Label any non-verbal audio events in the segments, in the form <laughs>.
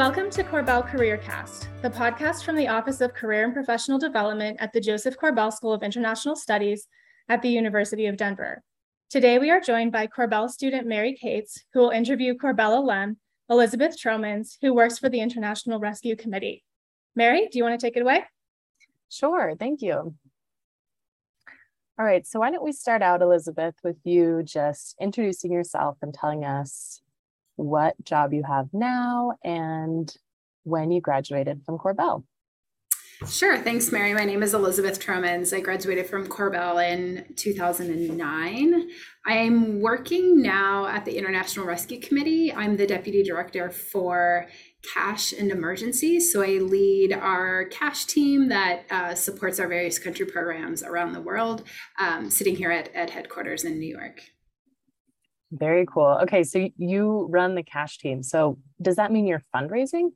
Welcome to Korbel CareerCast, the podcast from the Office of Career and Professional Development at the Joseph Korbel School of International Studies at the University of Denver. Today, we are joined by Korbel student Mary Cates, who will interview Korbel alum Elizabeth Tromans, who works for the International Rescue Committee. Mary, do you want to take it away? Sure, thank you. All right, so why don't we start out, Elizabeth, with you just introducing yourself and telling us what job you have now and when you graduated from Korbel. Sure. Thanks, Mary. My name is Elizabeth Tromans. I graduated from Korbel in 2009. I'm working now at the International Rescue Committee. I'm the Deputy Director for Cash and Emergencies. So I lead our cash team that uh, supports our various country programs around the world, um, sitting here at, at headquarters in New York. Very cool. Okay, so you run the cash team. So does that mean you're fundraising?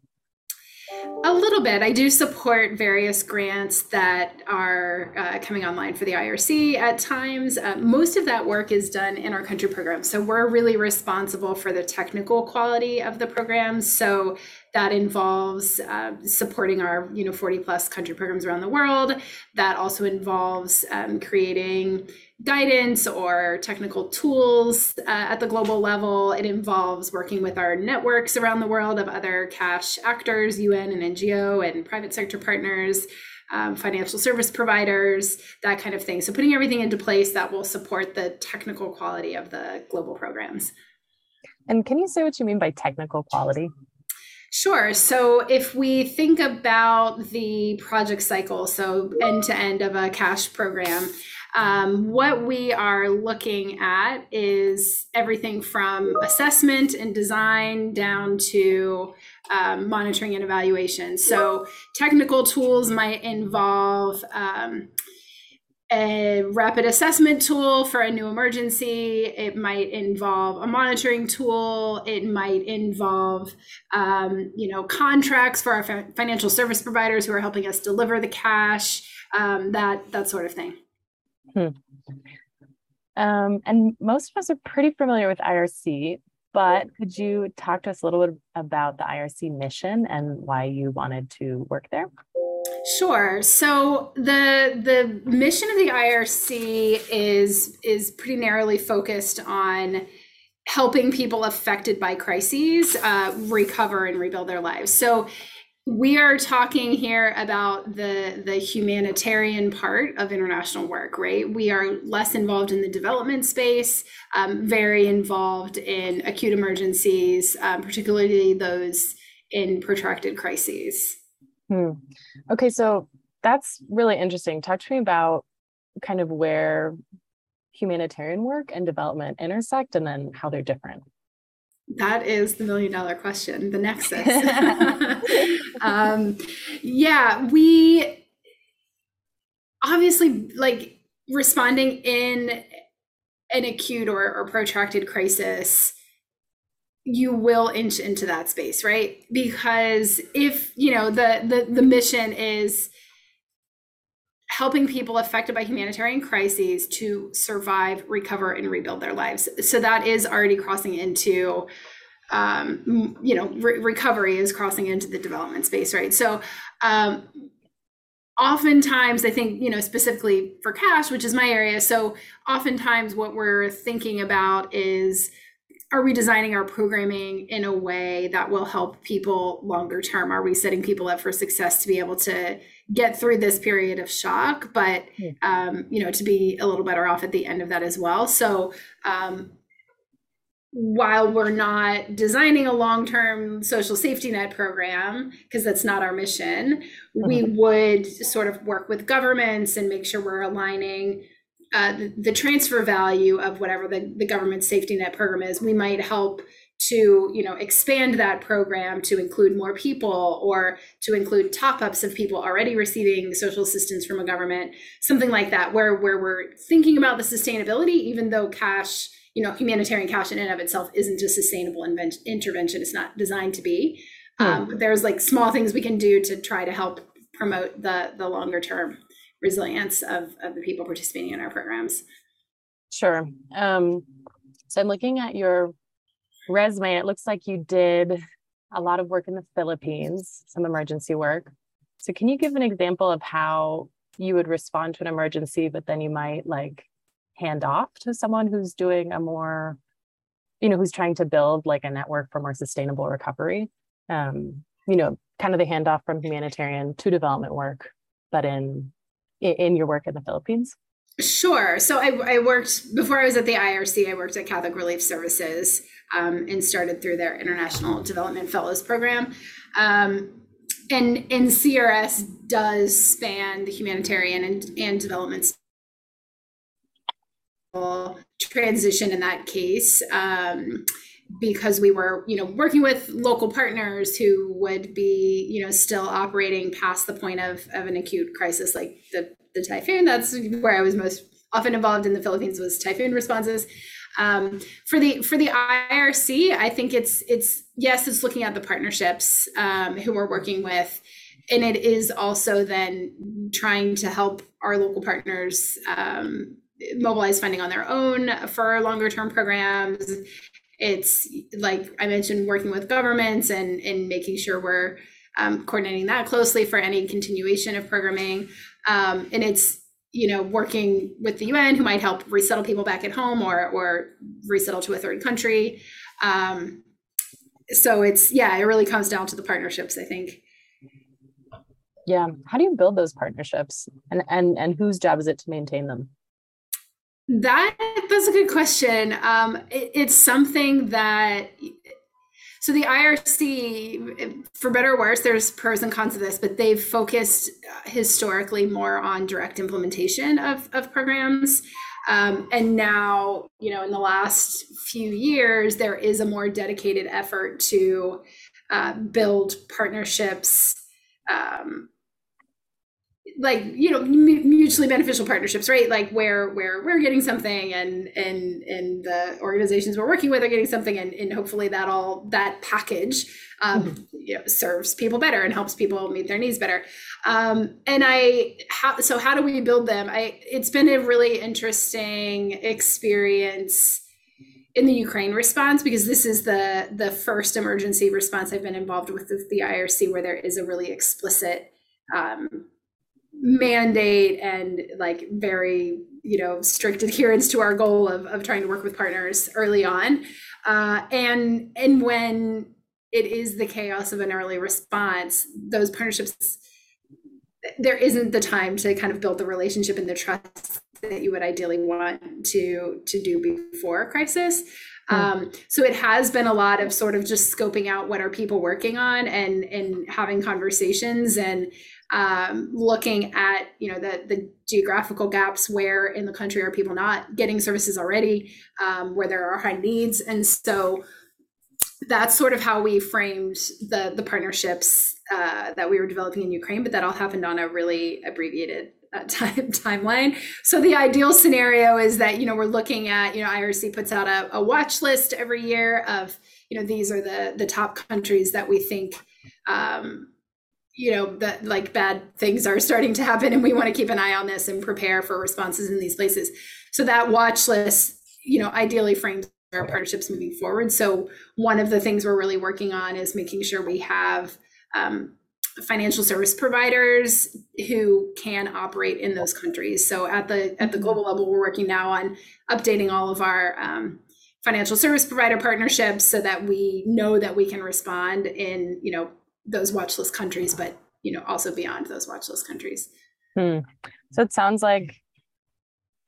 A little bit. I do support various grants that are uh, coming online for the IRC at times. Uh, most of that work is done in our country programs. So we're really responsible for the technical quality of the programs. So that involves uh, supporting our you know 40 plus country programs around the world. That also involves um, creating guidance or technical tools uh, at the global level. It involves working with our networks around the world of other cash actors, UN and NGO, and private sector partners. Um, financial service providers, that kind of thing. So, putting everything into place that will support the technical quality of the global programs. And can you say what you mean by technical quality? Sure. So if we think about the project cycle, so end to end of a cash program, um, what we are looking at is everything from assessment and design down to um, monitoring and evaluation. So, technical tools might involve um, a rapid assessment tool for a new emergency. It might involve a monitoring tool. It might involve, um, you know, contracts for our financial service providers who are helping us deliver the cash. Um, that that sort of thing. Hmm. Um, and most of us are pretty familiar with IRC, but could you talk to us a little bit about the IRC mission and why you wanted to work there? Sure. So the the mission of the IRC is is pretty narrowly focused on helping people affected by crises uh, recover and rebuild their lives. So we are talking here about the the humanitarian part of international work right we are less involved in the development space um, very involved in acute emergencies um, particularly those in protracted crises hmm. okay so that's really interesting talk to me about kind of where humanitarian work and development intersect and then how they're different that is the million dollar question, the nexus. <laughs> <laughs> um, yeah, we obviously like responding in an acute or, or protracted crisis you will inch into that space right because if you know the the, the mission is helping people affected by humanitarian crises to survive, recover, and rebuild their lives. So that is already crossing into, um, you know, re- recovery is crossing into the development space, right? So, um, oftentimes, I think, you know, specifically for cash, which is my area. So, oftentimes, what we're thinking about is are we designing our programming in a way that will help people longer term? Are we setting people up for success to be able to get through this period of shock, but um, you know, to be a little better off at the end of that as well? So um, while we're not designing a long-term social safety net program because that's not our mission we mm-hmm. would sort of work with governments and make sure we're aligning uh, the, the, transfer value of whatever the, the government safety net program is, we might help to you know expand that program to include more people or to include top-ups of people already receiving social assistance from a government something like that where where we're thinking about the sustainability even though cash you know humanitarian cash in and of itself isn't a sustainable invent- intervention it's not designed to be hmm. um, there's like small things we can do to try to help promote the the longer term resilience of, of the people participating in our programs. Sure. Um, so I'm looking at your resume. It looks like you did a lot of work in the Philippines, some emergency work. So, can you give an example of how you would respond to an emergency, but then you might like hand off to someone who's doing a more, you know, who's trying to build like a network for more sustainable recovery? Um, you know, kind of the handoff from humanitarian to development work, but in in your work in the Philippines. Sure. So I, I, worked before I was at the IRC. I worked at Catholic Relief Services um, and started through their International Development Fellows Program. Um, and and CRS does span the humanitarian and, and development transition in that case. Um, because we were you know working with local partners who would be you know still operating past the point of, of an acute crisis like the the typhoon. That's where I was most often involved in the Philippines was typhoon responses. Um, for the for the IRC, I think it's it's yes, it's looking at the partnerships um, who we're working with, and it is also then trying to help our local partners um, mobilize funding on their own for longer term programs. It's like I mentioned, working with governments and and making sure we're um, coordinating that closely for any continuation of programming. Um, and it's you know working with the UN who might help resettle people back at home or or resettle to a third country. Um, so it's yeah, it really comes down to the partnerships. I think. Yeah, how do you build those partnerships, and and and whose job is it to maintain them? That that's a good question. Um, it, it's something that so the IRC, for better or worse, there's pros and cons of this, but they've focused uh, historically more on direct implementation of, of programs. Um, and now, you know, in the last few years, there is a more dedicated effort to uh, build partnerships um, like you know mutually beneficial partnerships right? Like where where we're getting something and and and the organizations we're working with are getting something and, and hopefully that all that package um, mm-hmm. you know, serves people better and helps people meet their needs better. Um, and i how so how do we build them? I it's been a really interesting experience in the Ukraine response because this is the the first emergency response I've been involved with the IRC where there is a really explicit um, mandate and like very you know strict adherence to our goal of, of trying to work with partners early on uh, and and when it is the chaos of an early response those partnerships there isn't the time to kind of build the relationship and the trust that you would ideally want to to do before a crisis hmm. um, so it has been a lot of sort of just scoping out what are people working on and and having conversations and um, looking at you know the the geographical gaps where in the country are people not getting services already, um, where there are high needs, and so that's sort of how we framed the the partnerships uh, that we were developing in Ukraine. But that all happened on a really abbreviated uh, <laughs> time timeline. So the ideal scenario is that you know we're looking at you know IRC puts out a, a watch list every year of you know these are the the top countries that we think um, you know that like bad things are starting to happen and we want to keep an eye on this and prepare for responses in these places. So that watch list you know ideally frames our partnerships moving forward. So one of the things we're really working on is making sure we have um, financial service providers who can operate in those countries. So at the at the global level we're working now on updating all of our um, financial service provider partnerships so that we know that we can respond in you know those watch list countries, but you know also beyond those watch list countries. Hmm. So it sounds like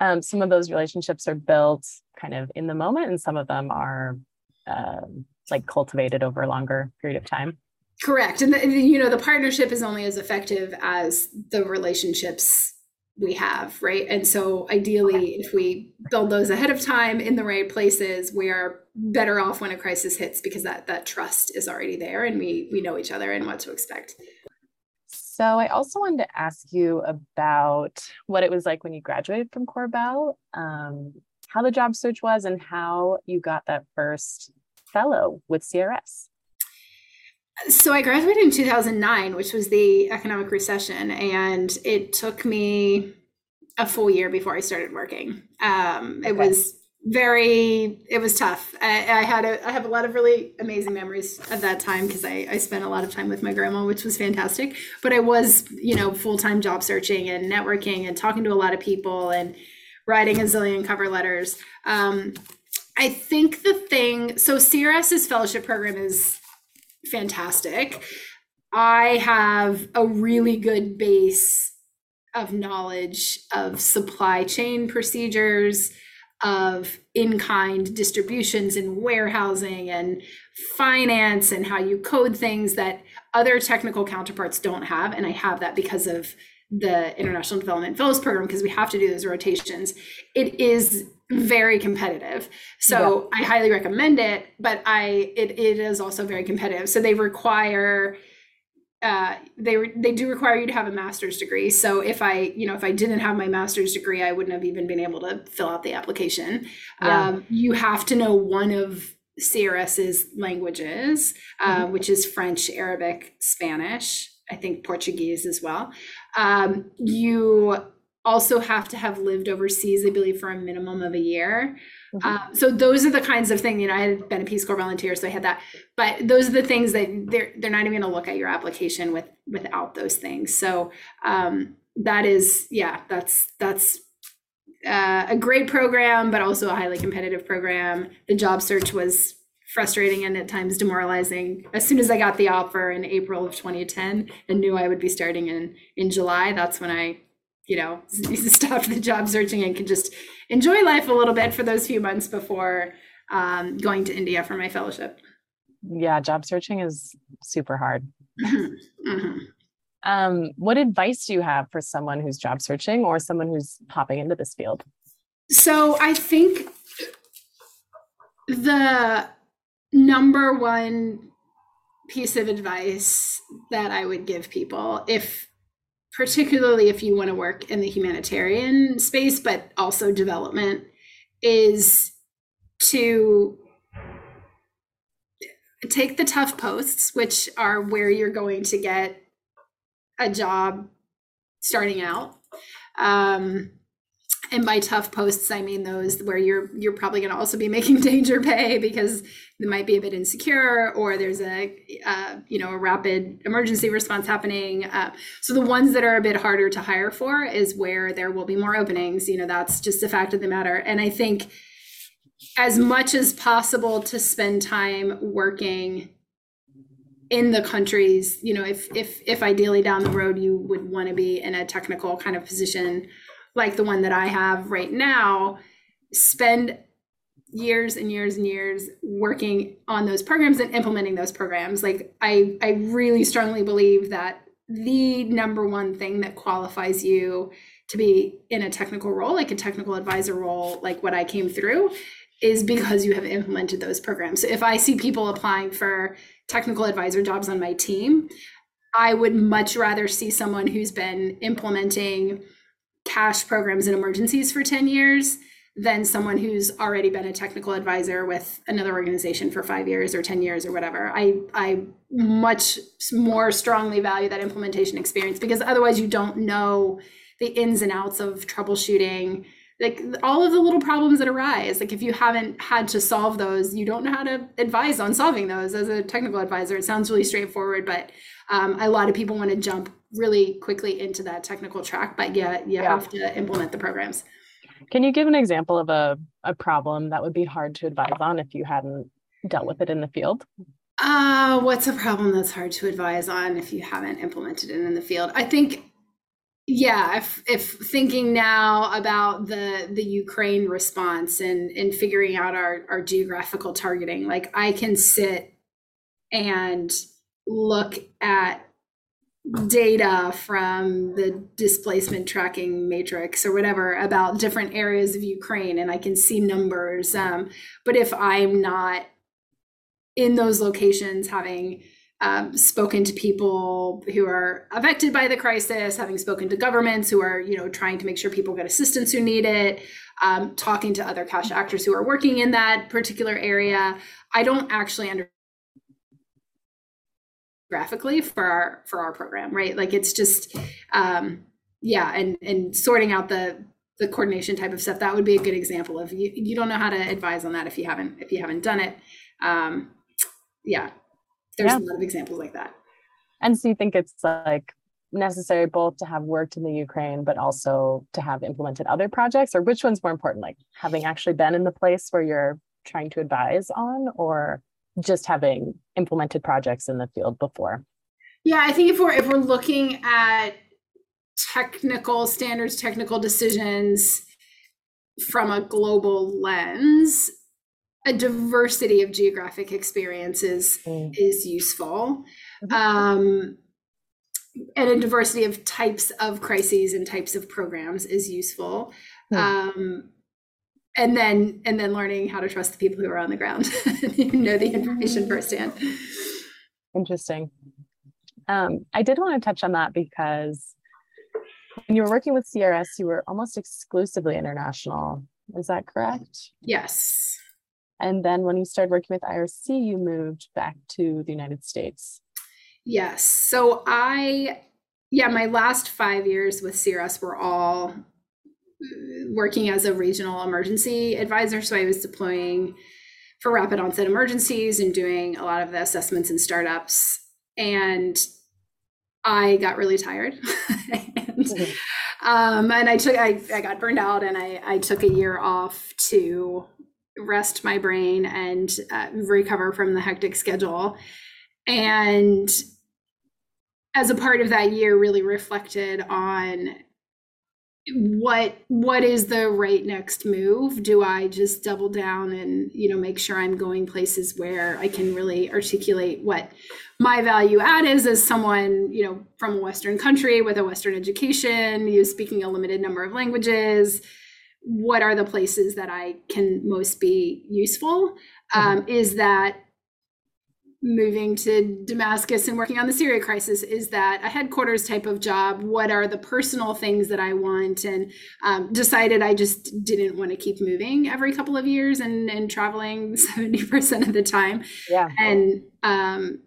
um, some of those relationships are built kind of in the moment, and some of them are um, like cultivated over a longer period of time. Correct, and the, you know the partnership is only as effective as the relationships we have, right? And so ideally, if we build those ahead of time in the right places, we are better off when a crisis hits because that that trust is already there and we we know each other and what to expect. So I also wanted to ask you about what it was like when you graduated from Korbel, um, how the job search was, and how you got that first fellow with CRS. So I graduated in 2009, which was the economic recession, and it took me a full year before I started working. Um, it okay. was very it was tough I, I, had a i have a lot of really amazing memories of that time because I, I spent a lot of time with my grandma which was fantastic but i was you know full-time job searching and networking and talking to a lot of people and writing a zillion cover letters um, i think the thing so crs's fellowship program is fantastic i have a really good base of knowledge of supply chain procedures of in kind distributions and warehousing and finance and how you code things that other technical counterparts don't have. And I have that because of the International Development Fellows Program because we have to do those rotations. It is very competitive. So yeah. I highly recommend it, but I it, it is also very competitive. So they require uh, they they do require you to have a master's degree. So if I you know if I didn't have my master's degree, I wouldn't have even been able to fill out the application. Yeah. Um, you have to know one of CRS's languages, uh, mm-hmm. which is French, Arabic, Spanish. I think Portuguese as well. Um, you also have to have lived overseas, I believe, for a minimum of a year. Mm-hmm. Um, so those are the kinds of things, you know, I had been a Peace Corps volunteer, so I had that. But those are the things that they're they're not even gonna look at your application with without those things. So um, that is, yeah, that's that's uh, a great program, but also a highly competitive program. The job search was frustrating and at times demoralizing. As soon as I got the offer in April of 2010 and knew I would be starting in in July, that's when I you know, <laughs> stopped the job searching and could just enjoy life a little bit for those few months before um, going to India for my fellowship. Yeah, job searching is super hard. Mm-hmm. Mm-hmm. Um, what advice do you have for someone who's job searching or someone who's popping into this field? So I think the number one piece of advice that I would give people if particularly if you want to work in the humanitarian space, but also development, is to take the tough posts, which are where you're going to get a job starting out. Um, and by tough posts i mean those where you're you're probably going to also be making <laughs> danger pay because it might be a bit insecure or there's a uh, you know a rapid emergency response happening. Uh, so the ones that are a bit harder to hire for is where there will be more openings. You know that's just a fact of the matter. And i think as much as possible to spend time working in the countries you know if if if ideally down the road you would want to be in a technical kind of position like the one that I have right now, spend years and years and years working on those programs and implementing those programs. Like I I really strongly believe that the number one thing that qualifies you to be in a technical role, like a technical advisor role, like what I came through, is because you have implemented those programs. So if I see people applying for technical advisor jobs on my team, I would much rather see someone who's been implementing cash programs and emergencies for 10 years than someone who's already been a technical advisor with another organization for five years or 10 years or whatever. I, I much more strongly value that implementation experience because otherwise you don't know the ins and outs of troubleshooting. Like all of the little problems that arise. Like if you haven't had to solve those you don't know how to advise on solving those as a technical advisor. It sounds really straightforward but um, a lot of people want to jump really quickly into that technical track, but yeah, you yeah. have to implement the programs. Can you give an example of a, a problem that would be hard to advise on if you hadn't dealt with it in the field? Uh, what's a problem that's hard to advise on if you haven't implemented it in the field? I think, yeah, if, if thinking now about the the Ukraine response and and figuring out our our geographical targeting, like I can sit and look at data from the displacement tracking matrix or whatever about different areas of Ukraine and I can see numbers. Um, but if I'm not in those locations having um, spoken to people who are affected by the crisis, having spoken to governments who are, you know, trying to make sure people get assistance who need it, um, talking to other cash actors who are working in that particular area, I don't actually understand graphically for our for our program right? Like it's just um yeah and and sorting out the the coordination type of stuff that would be a good example of you, you don't know how to advise on that if you haven't if you haven't done it. Um yeah there's yeah. a lot of examples like that. And so you think it's like necessary both to have worked in the ukraine but also to have implemented other projects? Or which one's more important like having actually been in the place where you're trying to advise on or just having implemented projects in the field before yeah i think if we're if we're looking at technical standards, technical decisions from a global lens, a diversity of geographic experiences mm. is useful. Mm-hmm. Um, and a diversity of types of crises and types of programs is useful. Mm. Um, and then and then learning how to trust the people who are on the ground <laughs> You know the information firsthand. Interesting. Um, I did want to touch on that because when you were working with CRS, you were almost exclusively international. Is that correct? Yes. And then when you started working with IRC, you moved back to the United States. Yes. So I, yeah, my last five years with CRS were all working as a regional emergency advisor. So I was deploying for rapid onset emergencies and doing a lot of the assessments and startups. And I got really tired. <laughs> and, um, and I took I, I got burned out and I, I took a year off to rest my brain and uh, recover from the hectic schedule. And as a part of that year, really reflected on what what is the right next move do i just double down and you know make sure i'm going places where i can really articulate what my value add is as someone you know from a western country with a western education you speaking a limited number of languages what are the places that i can most be useful mm-hmm. um, is that moving to Damascus and working on the Syria crisis is that a headquarters type of job. What are the personal things that I want? And um, decided I just didn't want to keep moving every couple of years and, and traveling <laughs> 70% of the time. Yeah. And um,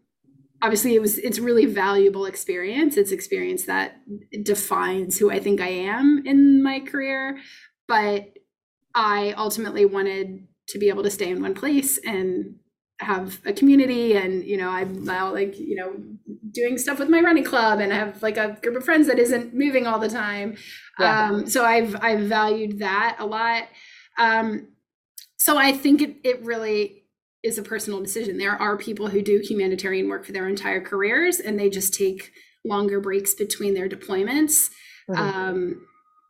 obviously it was it's really valuable experience. It's experience that defines who I think I am in my career. But I ultimately wanted to be able to stay in one place and have a community and you know i'm now like you know doing stuff with my running club and i have like a group of friends that isn't moving all the time yeah. um, so i've i've valued that a lot um, so i think it, it really is a personal decision there are people who do humanitarian work for their entire careers and they just take longer breaks between their deployments mm-hmm. um,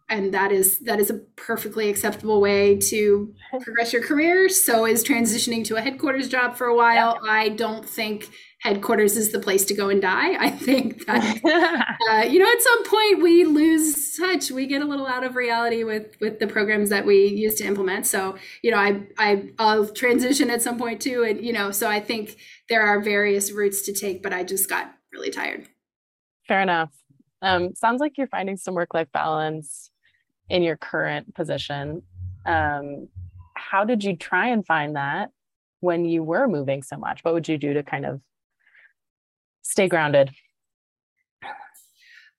and that is that is a perfectly acceptable way to progress your career. So is transitioning to a headquarters job for a while. Yeah. i don't think headquarters is the place to go and die. I think <laughs> that uh, you know at some point we lose touch. We get a little out of reality with with the programs that we use to implement. So you know i i i'll transition at some point too. And you know so i think there are various routes to take but i just got really tired. Fair enough. Um, sounds like you're finding some work life balance in your current position. Um, how did you try and find that when you were moving so much? What would you do to kind of stay grounded?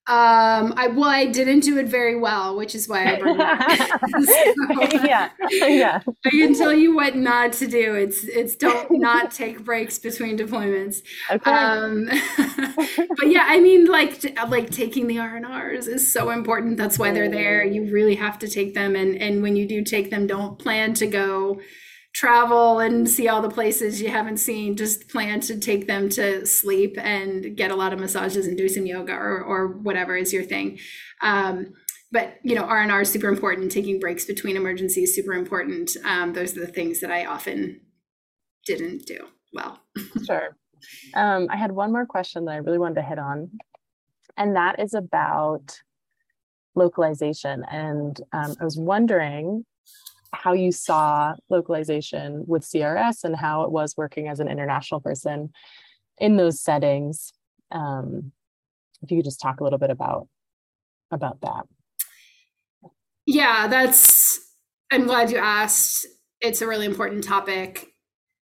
Um, I well, I didn't do it very well, which is why I <laughs> <laughs> so, yeah, yeah. I can tell you what not to do. It's it's don't <laughs> not take breaks between deployments. Okay. Um, but yeah, I mean, like like taking the R and R's is so important. That's why they're there. You really have to take them, and and when you do take them, don't plan to go travel and see all the places you haven't seen just plan to take them to sleep and get a lot of massages and do some yoga or, or whatever is your thing. Um, but you know r&r is super important. Taking breaks between emergencies super important. Um, those are the things that i often didn't do well. <laughs> Sure. Um, i had one more question that i really wanted to hit on and that is about localization. And um, i was wondering how you saw localization with CRS and how it was working as an international person in those settings. Um, if you could just talk a little bit about about that. Yeah, that's. I'm glad you asked. It's a really important topic.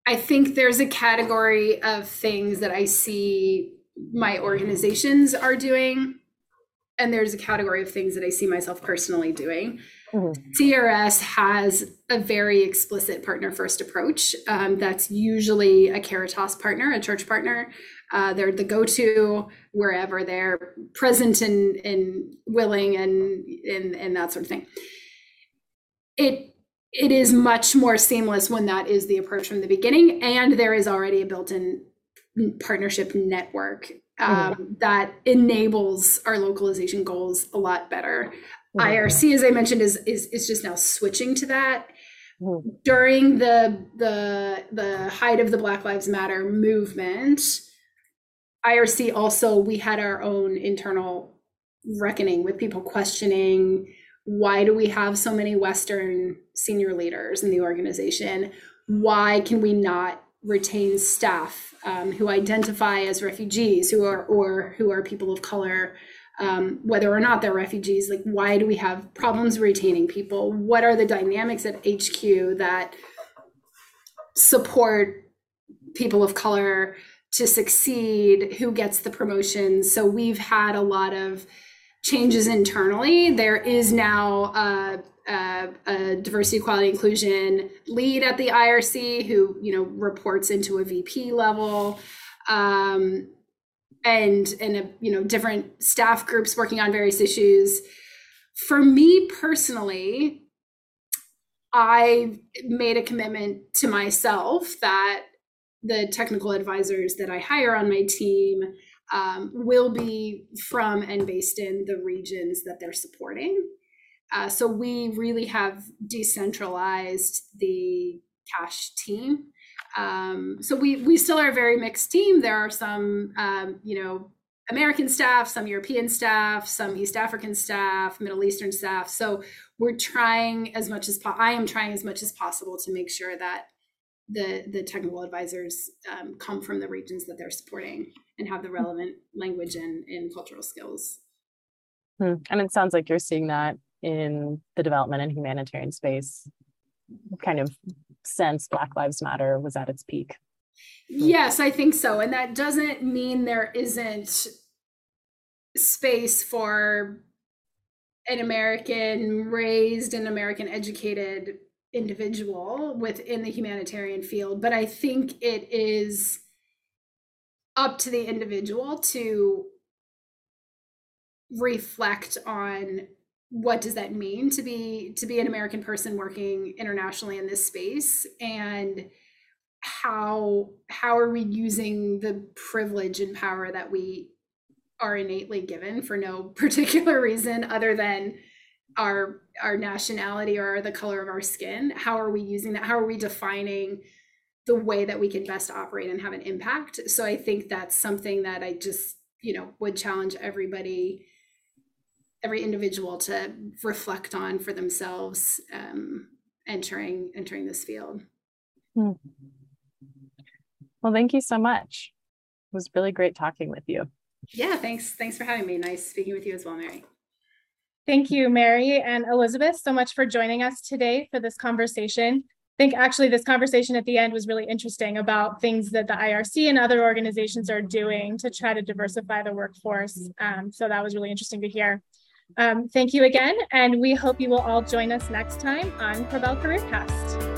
I think there's a category of things that I see my organizations are doing and there's a category of things that I see myself personally doing. Mm-hmm. CRS has a very explicit partner first approach. Um, that's usually a Caritas partner, a church partner. Uh, they're the go to wherever they're present and, and willing and, and, and that sort of thing. It it is much more seamless when that is the approach from the beginning, and there is already a built in partnership network um, mm-hmm. that enables our localization goals a lot better. Mm-hmm. IRC, as I mentioned, is is is just now switching to that. Mm-hmm. During the the the height of the Black Lives Matter movement, IRC also we had our own internal reckoning with people questioning why do we have so many Western senior leaders in the organization? Why can we not retain staff um, who identify as refugees, who are or who are people of color, um, whether or not they're refugees. Like, why do we have problems retaining people? What are the dynamics at HQ that support people of color to succeed? Who gets the promotions? So we've had a lot of changes internally. There is now a uh, a diversity, equality, inclusion lead at the IRC who you know reports into a VP level, um, and and a, you know different staff groups working on various issues. For me personally, I made a commitment to myself that the technical advisors that I hire on my team um, will be from and based in the regions that they're supporting. Uh, so we really have decentralized the CASH team. Um, so we we still are a very mixed team. There are some um, you know American staff, some European staff, some East African staff, Middle Eastern staff. So we're trying as much as po- I am trying as much as possible to make sure that the the technical advisors um, come from the regions that they're supporting and have the relevant language and, and cultural skills. Hmm. And it sounds like you're seeing that in the development and humanitarian space kind of since Black Lives Matter was at its peak. Yes, I think so. And that doesn't mean there isn't space for an American raised and American educated individual within the humanitarian field. But I think it is up to the individual to reflect on what does that mean to be to be an american person working internationally in this space? And how how are we using the privilege and power that we are innately given for no <laughs> particular reason other than our our nationality or the color of our skin? How are we using that? How are we defining the way that we can best operate and have an impact? So i think that's something that i just you know would challenge everybody every individual to reflect on for themselves um, entering entering this field. Hmm. Well, thank you so much. It was really great talking with you. Yeah, thanks. Thanks for having me. Nice speaking with you as well, Mary. Thank you, Mary and Elizabeth, so much for joining us today for this conversation. I think actually this conversation at the end was really interesting about things that the IRC and other organizations are doing to try to diversify the workforce. Um, so that was really interesting to hear. Um, thank you again, and we hope you will all join us next time on Korbel CareerCast.